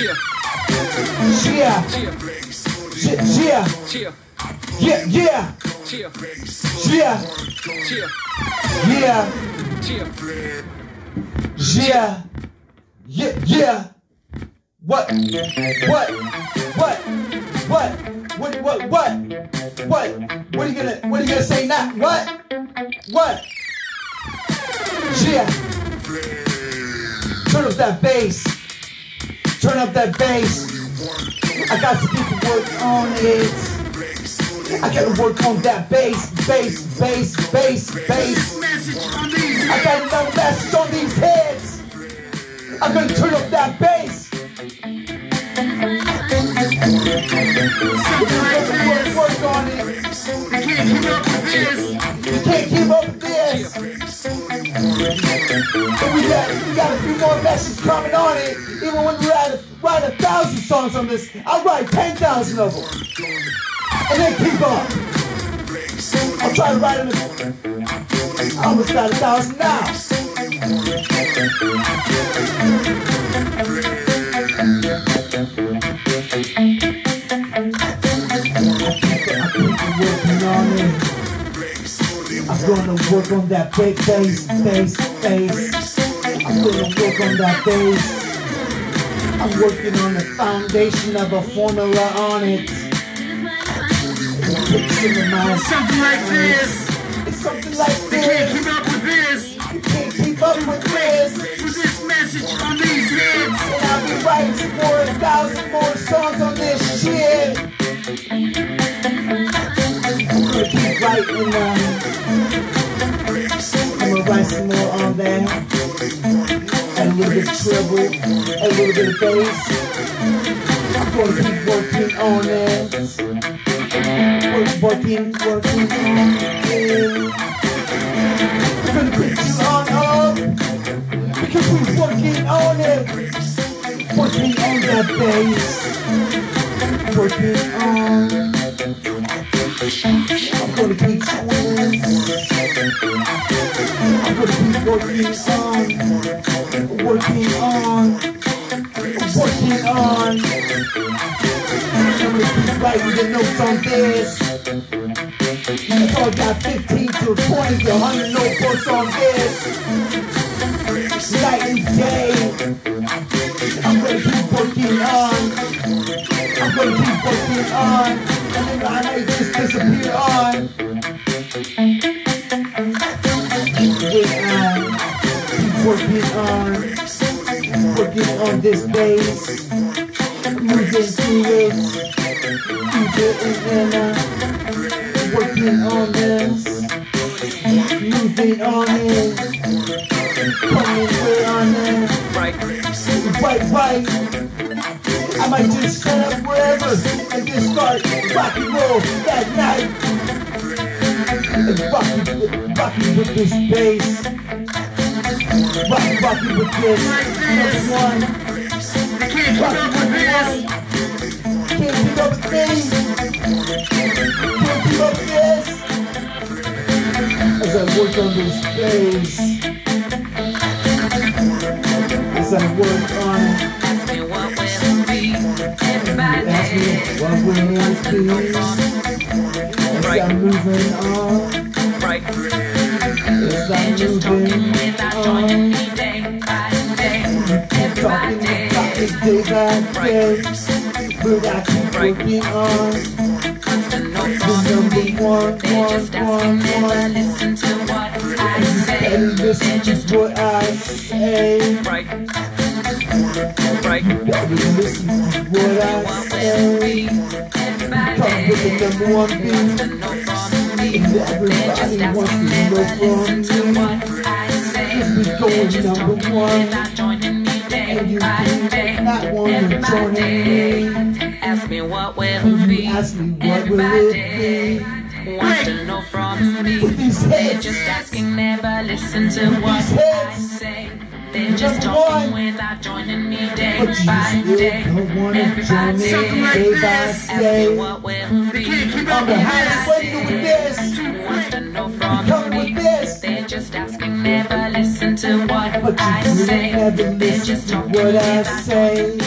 Yeah. Yeah. Yeah. Yeah. Yeah. Yeah. Yeah. Yeah. Yeah. What? What? What? What? What? What? What? What? What are you gonna? What are you gonna say now? What? What? Yeah. Turn up that bass. Turn up that bass. I got to to work on it. I gotta work on that bass, bass, bass, bass, bass. I got another message on these heads. I'm gonna turn up that bass. More messages coming on it. Even when we write write a thousand songs on this, I'll write 10,000 of them. And then keep up. I'll try to write them. I almost got a thousand now. on. I'm gonna work on that big bass, bass, bass. I'm gonna on that bass. I'm working on the foundation of a formula on it. Something like this. It's something like this. You can't keep up with this. You can't keep up with this. With this message on these heads. And I'll be writing more a thousand more songs on this shit. I'm gonna keep writing um, I'm gonna write some more on that. A little bit of treble, a little bit of bass. I'm gonna keep working on it. Work, working, working on it. We're gonna put you on up because we're working on it. Working on that bass. Working on. I'm gonna keep working on, working on, working on. I'm gonna keep writing the notes on this. You got 15 to 20 to 100 notebooks on this. Night and day. I'm gonna keep working on. Gonna keep working on. I may just disappear on. Working on, working on this bass, moving through it, keep then uh, working on this, moving on it, coming way on it, right, right. I might just set up wherever and just start rock and roll that night. And rocking, rocking with this bass. Rock, rocking with this. Number one. Up with this. Can't keep up with things. Can't keep up with this. As I work on this bass. As I work on What we need is. Right. I'm moving on. Right. As I'm just talking on. Day by day. Every talking day. about day by day. Right. But I keep right. moving on. The number one, one, one, one. Listen to what I say. And listen just what I say. Right right. Listen to what I say. Come with the number one beat. Everybody wants to know from me. Keep it going number one. And you do not want to join me. Ask me what will be. Ask wants to know from me. Just asking, never listen to what I say. They're just talking without joining me day But you by day. don't wanna join me Everybody, Something like day by this. ask me day. what will be. can't keep up the with this. way with this. Wants to know from with me. this. They're just asking, never listen to what I say. never They're listen just to talking what I say.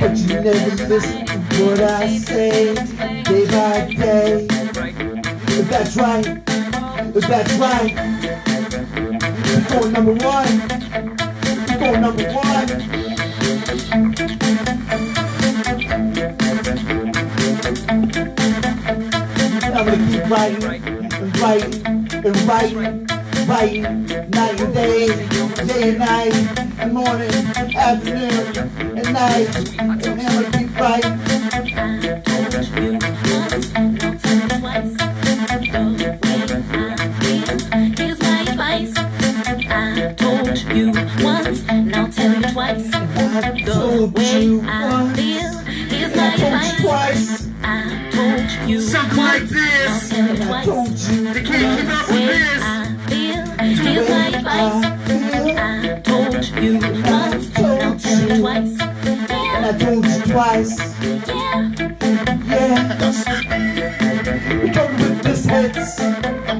But you never listen to what I say day by day. If that's right, if that's right, we're number one. We're number one. I'm gonna keep writing and writing and writing, writing night and day, day and night, and morning, afternoon, and night. And I'm gonna keep writing. I told you I feel. Here's and I my told you advice. twice, I told you Something like this. Now tell you and I told you They can't keep up with this. I feel. Here's my the way advice. I told you once. Now tell you twice. and I told you twice. yeah. Yeah. We coming with this hits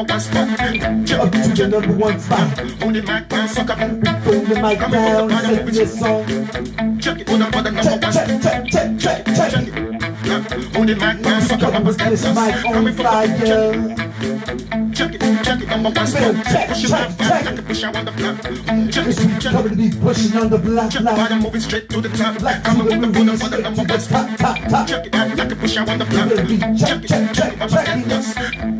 Number one spot. up to the number one spot. Hold the mic down, sucker. Bring the mic down, set this song. Check it. Hold up for the number Check, one check, check, check, check, check. Check it. Hold the mic down, sucker. Rappers This mic on Coming from fire. the Check it, check it, number one spot. Check, Push it check, check. like a push out on the block. Check it, check it. be pushing on the block Check now. I'm moving straight to the top. Like to Coming the with the movie, bullet for the straight number one spot. top, top, top. Check it out, like a push out on the block. Check, Check it, check, check check, it, rappers check get it. dust. Check it, check it,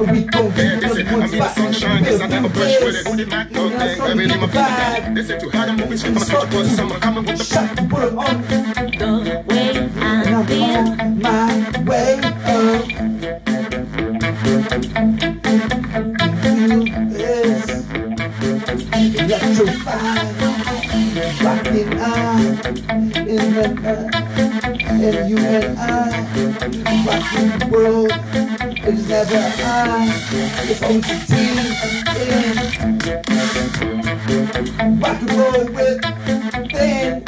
We Yeah, get this the it. one I'm in the sunshine, yes, I never brush with it. Only my thing, so every day my keep people the guys. vibe. Listen to how I'm moving I'm to the summer. Coming with the Shut the way I I'm feel. my way up. This electrified, rocking on in the night, and you and I rocking the world. It is never I, it's in. Rock and roll with Ben.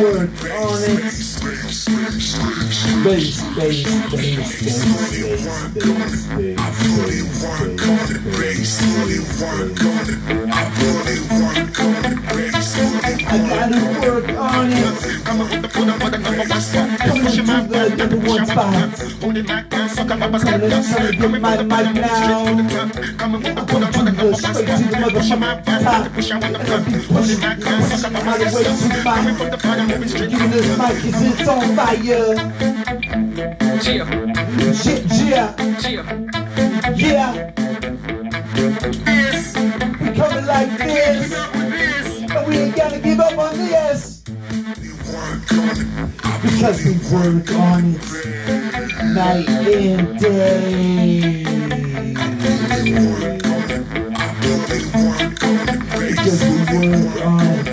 Word on it. Bass, bass, bass, bass, bass, bass, bass, on it. Coming with the up for the number one spot. Pushing to my the number one spot. Holding my sucker, rappers Coming, get dust. coming, get Coming my with mic down. top. Coming with the up for the number one spot. Pushing my motherfucking back, top. like a push out on the Holding pushing, my sucker, pushing rappers all the get way dust. to the bottom. from the straight to Giving the this mic is it's on fire. Yeah, yeah, yeah. This. We coming like this, up with and we ain't gonna give up on this. Because we work on it night and day. Because we work on it.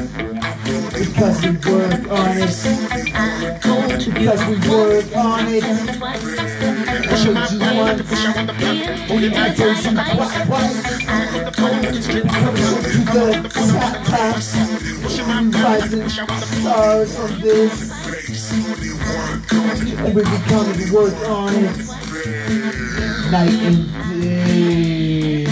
Because we work on it. I told you Because we work on it. my Told you push out on rappers Twice, Coming from the bottom, moving straight to the coming the the stars on this. We're becoming to work on it night and day.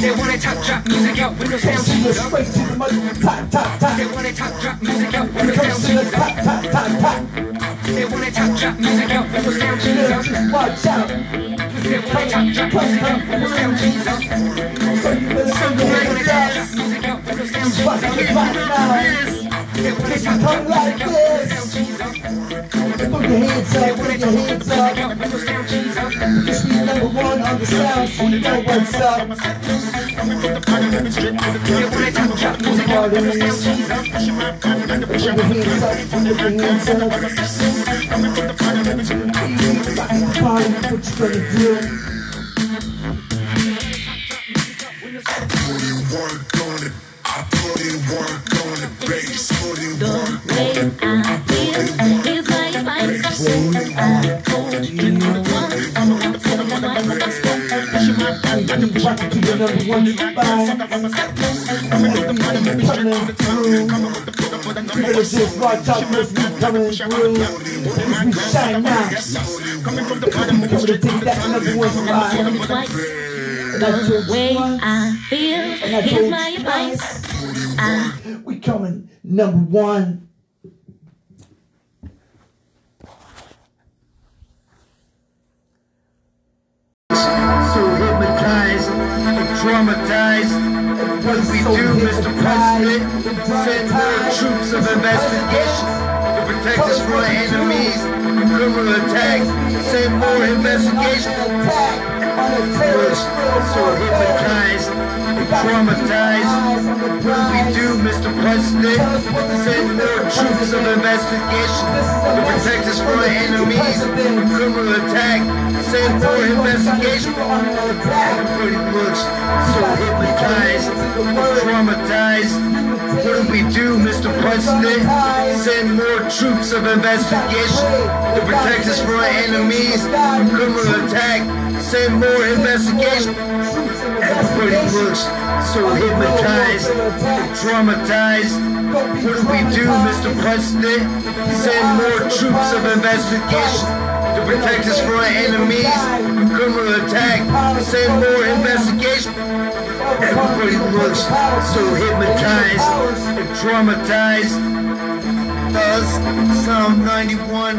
They want to top drop music out, windows down, to the up. straight to the mother top, top, top. They want to top drop music out, windows down, to the top, top, top, top. They it top drop music out, windows down, cheese Yeah, up. just watch out. They it top drop music out, windows down, cheese up. So you better send your They want hands it up. drop music out, windows down, Just cheese now. They top drop like music out, windows this. down, cheese up. Your hands up, it your hands up. Just be number one on the sound, so you know what's up. Throw out your hands up, throw your hands up. The party, what you gonna do? We keep rocking to the number one spot. Coming through. You better just watch out for me coming through. We shine now. Coming to take that number one spot. twice. And I told The you way once. I feel I is told my advice. We coming number one. So hypnotized and traumatized. What we do, Mr. President, send more troops of investigation to protect us from our enemies and criminal attacks. Send more investigation. So hypnotized traumatized. What we do, Mr. President, send more troops of investigation to protect us from enemies and criminal attack. Send more investigation. Everybody looks so hypnotized, traumatized. What do we do, Mr. President? Send more troops of investigation to protect us from our enemies from criminal attack. Send more investigation. Everybody looks so hypnotized, traumatized. What do we do, Mr. President? Send more troops of investigation to protect us from our enemies from criminal attack. Send more investigation. Everybody looks so hypnotized and traumatized. Does Psalm 91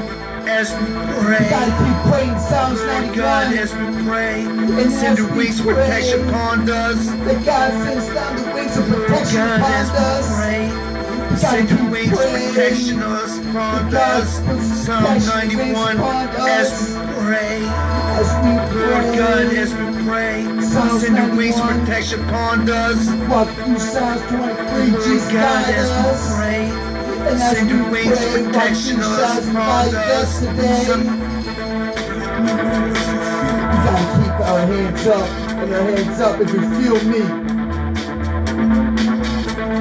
as we pray. Gotta keep praying Psalms God as we pray. And Send the we wings pray, protection upon us. That God sends down the wings of protection God upon as we us. pray. Gotta Send the wings praying. protection us upon us. Psalm 91 as we pray. As we Lord God, as we pray, Psalms send the wings 91. protection upon us. Walk through Psalms 23. Lord Jesus God, guide as we us. And as send the wings protection us upon us. We gotta keep our hands up and our hands up if you feel me.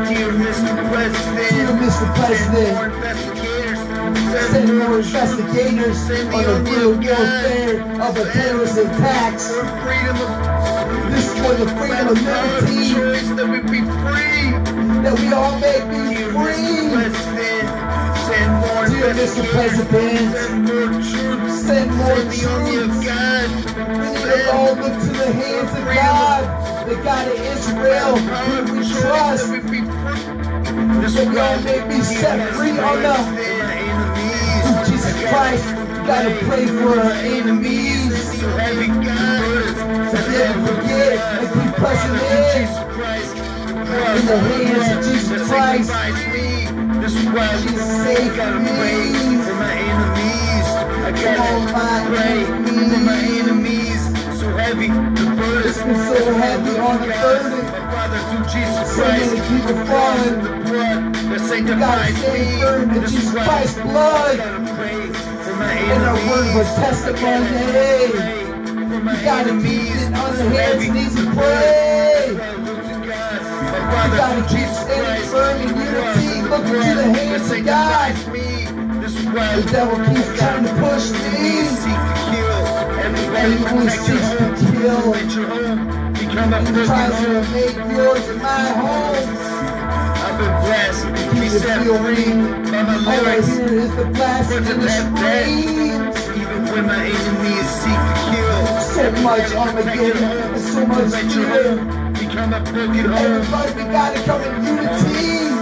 Dear Mr. President, Dear Mr. President, Send more investigators on the real God. warfare of the terrorist attacks. for freedom of This is for the freedom of liberty that we be free. that we all may be free. Send more Dear Mr. President, send more troops, Send more send the army of troops. God. We need to all look to the hands of God, the God of Israel, who we trust. that we be free. This That we all world may be set free on the. Christ. Gotta pray for our enemies. So heavy God, So never forget and keep pressing in. Jesus Christ. In the hands of Jesus Christ. This is why Jesus I save gotta me. pray for my enemies. I gotta pray for my enemies. So heavy, the burden. It's been so heavy on the burden. Father, through Jesus So Christ. many people falling. The blood that sanctifies me. This is Christ's blood. And our word was testimony. We gotta it on the hands and knees and pray. We gotta keep standing firm in unity, looking to the hands of God. The devil keeps trying to push me. Everybody He only seeks to kill. He tries to make yours and my home. I've been blessed. Be Keep it set free me. by my All I lyrics. is the blasting and the screams. Even when my enemies seek to kill. So much Armageddon and so much fear. Become a broken home. Everybody, we gotta come in unity.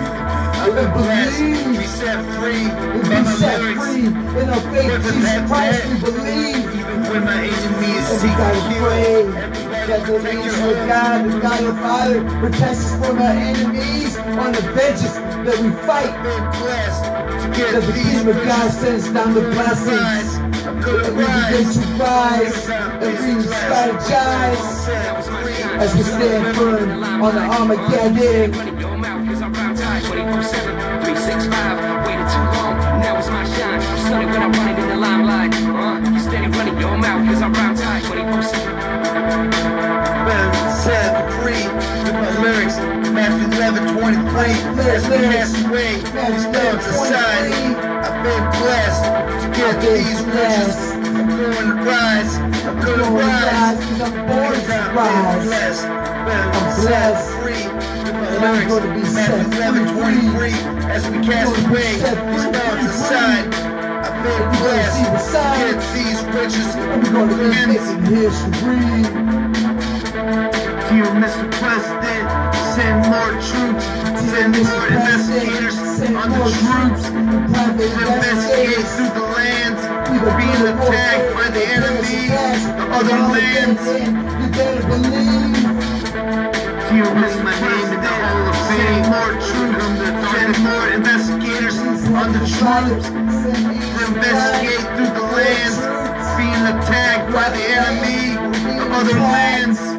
I've been blessed. Be set free we my set lyrics. free in our faith, Jesus Christ, we believe. Even when my enemies And we seek to kill. That the protect your angel of. God, the God the Father, protects us from our enemies on the benches that we fight. to That the kingdom of God sends down the blessings. And we begin to rise and we strategize as we stand firm on the Armageddon. Running your mouth, I'm 24-7, 365. Waited too long, now it's my shine. I'm when I'm running in the limelight. Uh, you steady running your mouth, cause I'm round tight 24-7. Set free with my lyrics. as we cast away these thoughts aside. I've been blessed to get these riches. I'm going to rise. I'm going to rise. Because I've been blessed. But I'm set free. With my I'm gonna be lyrics, Matthew 11, 23, as we cast away these free, thoughts aside. I've been blessed the to get these riches. I'm gonna be making history. You, Mr. President, send more troops, send more investigators on the troops investigate through the lands, being attacked by the enemy of other lands. You better believe. You, Mr. my name in the Hall of Fame, more troops, send more investigators on the troops investigate through the lands, being attacked by the enemy of other lands.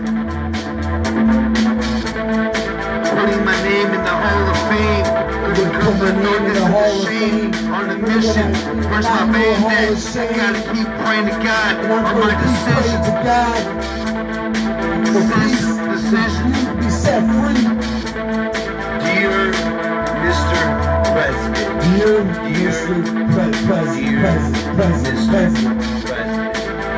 The darkness and the shame. On a mission. Where's my bayonet? I gotta keep praying to God on my praying decision. to God. For peace, Decision. be set free. Dear Mr. President. Dear Mr. Pre- President, President, President.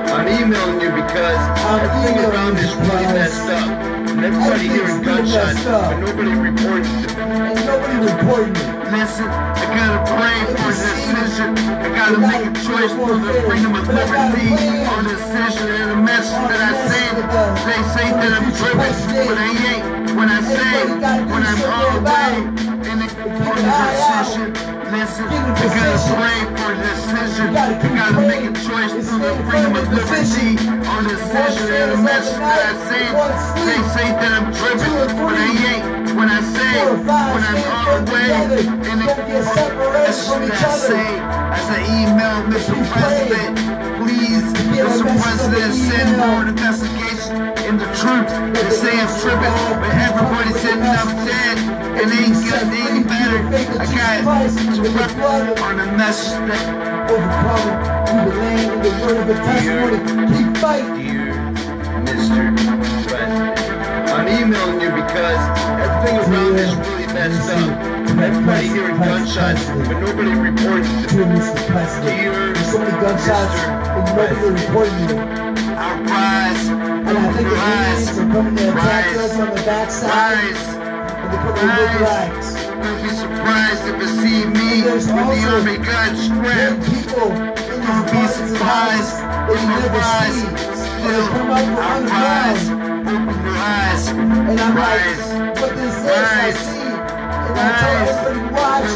I'm emailing you because I'm everything around you is really messed up. And everybody hearing gunshots, but nobody reporting it. And nobody reporting it. Listen, I gotta pray for decision. I gotta make a choice for the freedom of liberty or decision and a message that I say. They say that I'm driven, but I ain't. When I say, when I'm on the way, for the decision. Listen, I gotta pray for decision. I gotta make a choice for the freedom of liberty or decision and a message that I say. They say that I'm driven, but I ain't. When I say, when I'm on the way, and it, that's what I say. As I email Mr. President, please, Mr. President, send more investigation into truth. They say I'm tripping, but everybody's said I'm dead. And ain't getting any better. I got to rep on a message that Overcoming through the land and the word of the testimony. Keep fighting. Dear Mr. I'm emailing you because everything around is really messed up. Everybody hearing gunshots, but nobody reporting them. Dear Mr. President, there's so many gunshots and nobody reporting it. I rise, And I think the aliens are coming to attack us on the backside. rise. And they put their big lights. Don't be surprised if you see me with the army gun strapped. people in Don't be surprised if you never rise. see. Still, come out from I underground. Rise. Open your eyes. And I'm like, what this is, I see. And I tell everybody watch.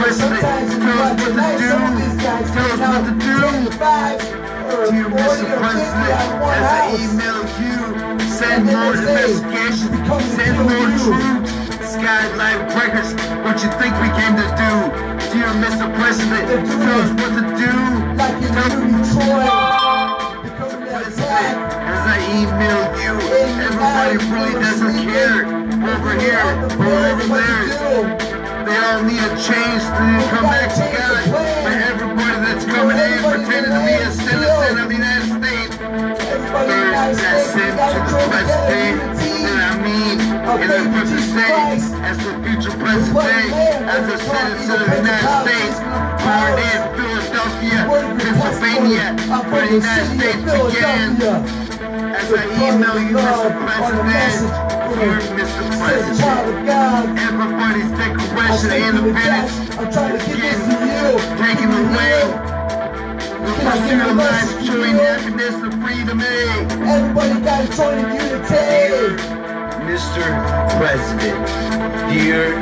But sometimes you watch to night, do. some of these guys Tell us come out what to do. 10 to 5 or Dear 40 Mr. or 50 President, out of one as I email you, send more investigation, "We come to send more you." troops, skyline breakers, what you think we came to do? Dear Mr. President, tell us what here, or over there, they all need a change to come back to God. But everybody that's coming in pretending to be a citizen of the United States, Everybody in the they're United that gotta to the in unity. that I mean, and the represent as the future president, as a citizen of the United States, born in Philadelphia, Pennsylvania, where the United States began. As I email you, Mr. President, Mr. President, everybody's declaration of independence I'm trying to get this to you. taken away. The pursuit of life, happiness, and freedom, eh? Everybody got to join in unity. Mr. President, dear,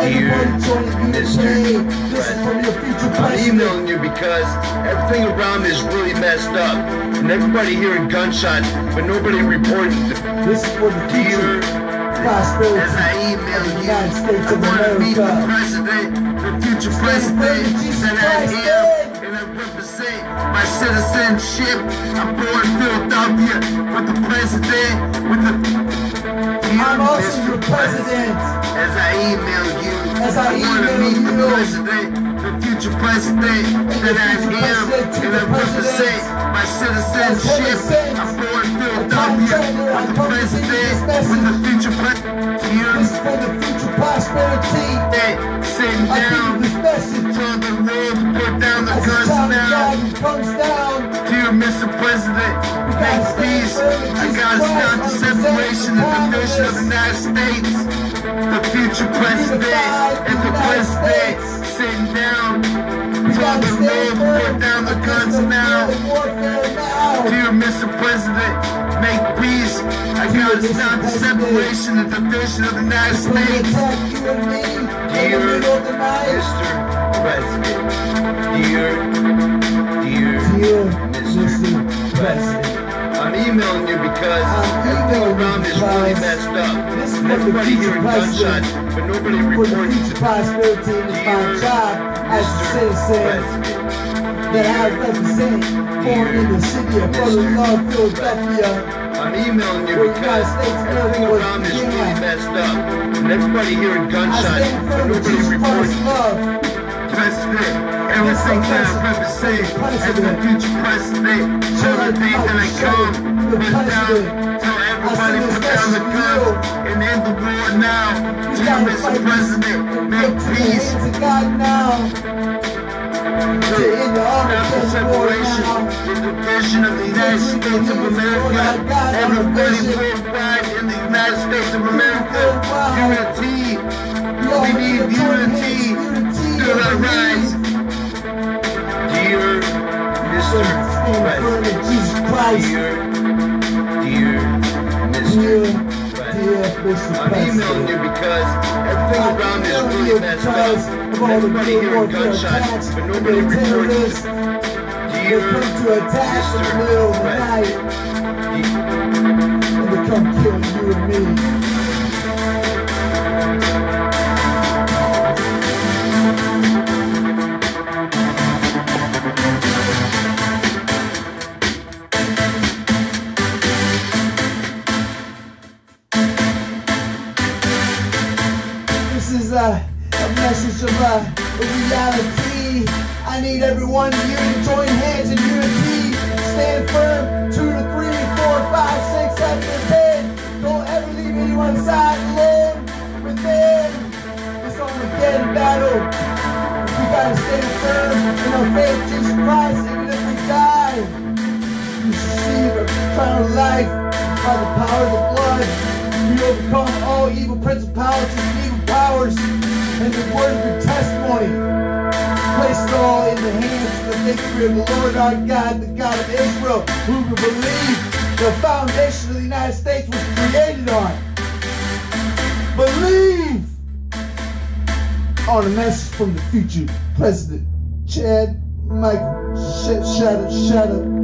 Everybody join in unity. Mr. This is from your future I'm emailing you because everything around me is really messed up. And everybody hearing gunshots, but nobody reporting. This is for the future Dear, prosperity as I email you, United States I of want to meet the president, the future president that I am, and I represent my citizenship. I'm born in Philadelphia with the president, with the I'm also your president. As I email you, As I want to meet the you. president, the future president. That I am, president and I represent my citizenship. I'm born in Philadelphia contractor, I with the for the future prosperity. Hey, sit down. To the wolves, put down the As guns now. Down. Dear Mr. President, make peace. I gotta stop the separation and division of the United States. The future president and the president sitting down. Tell the wolves, put down the guns now. Dear Mr. President make peace. I gotta stop the separation and division of the United States. Dear Mr. President, dear, dear Mr. President, I'm emailing you because everything around is really messed up. Everybody hearing gunshots, but nobody For the reporting future prosperity is my job as a citizen that I represent. Born in the city of Philadelphia, Philadelphia. I'm emailing you because everything around is really messed up. And everybody hearing gunshots, stand but firm with nobody Jesus Christ's reporting. love. President, everything that I represent as the future president, everything that I come, put down, tell everybody put down the guns and end the war now. Dear Mr. President, make peace. To God now. End the Stop the armageddon war separation, now. the division of the United States of America. Everybody worldwide in the United States of America. Unity. We need unity. Do not rise. Dear Mr. President. Christ. Dear, dear Dear, Mr. I'm emailing you because everything around is really messed up. Everybody hearing gunshots, but nobody reporting. terrorists They Dear come to attack the middle night and they come kill you and me. Powers and the word of testimony. Place it all in the hands of the victory of the Lord our God, the God of Israel, who we believe the foundation of the United States was created on. Believe on a message from the future President Chad Michael Sh- Shadow Shadow.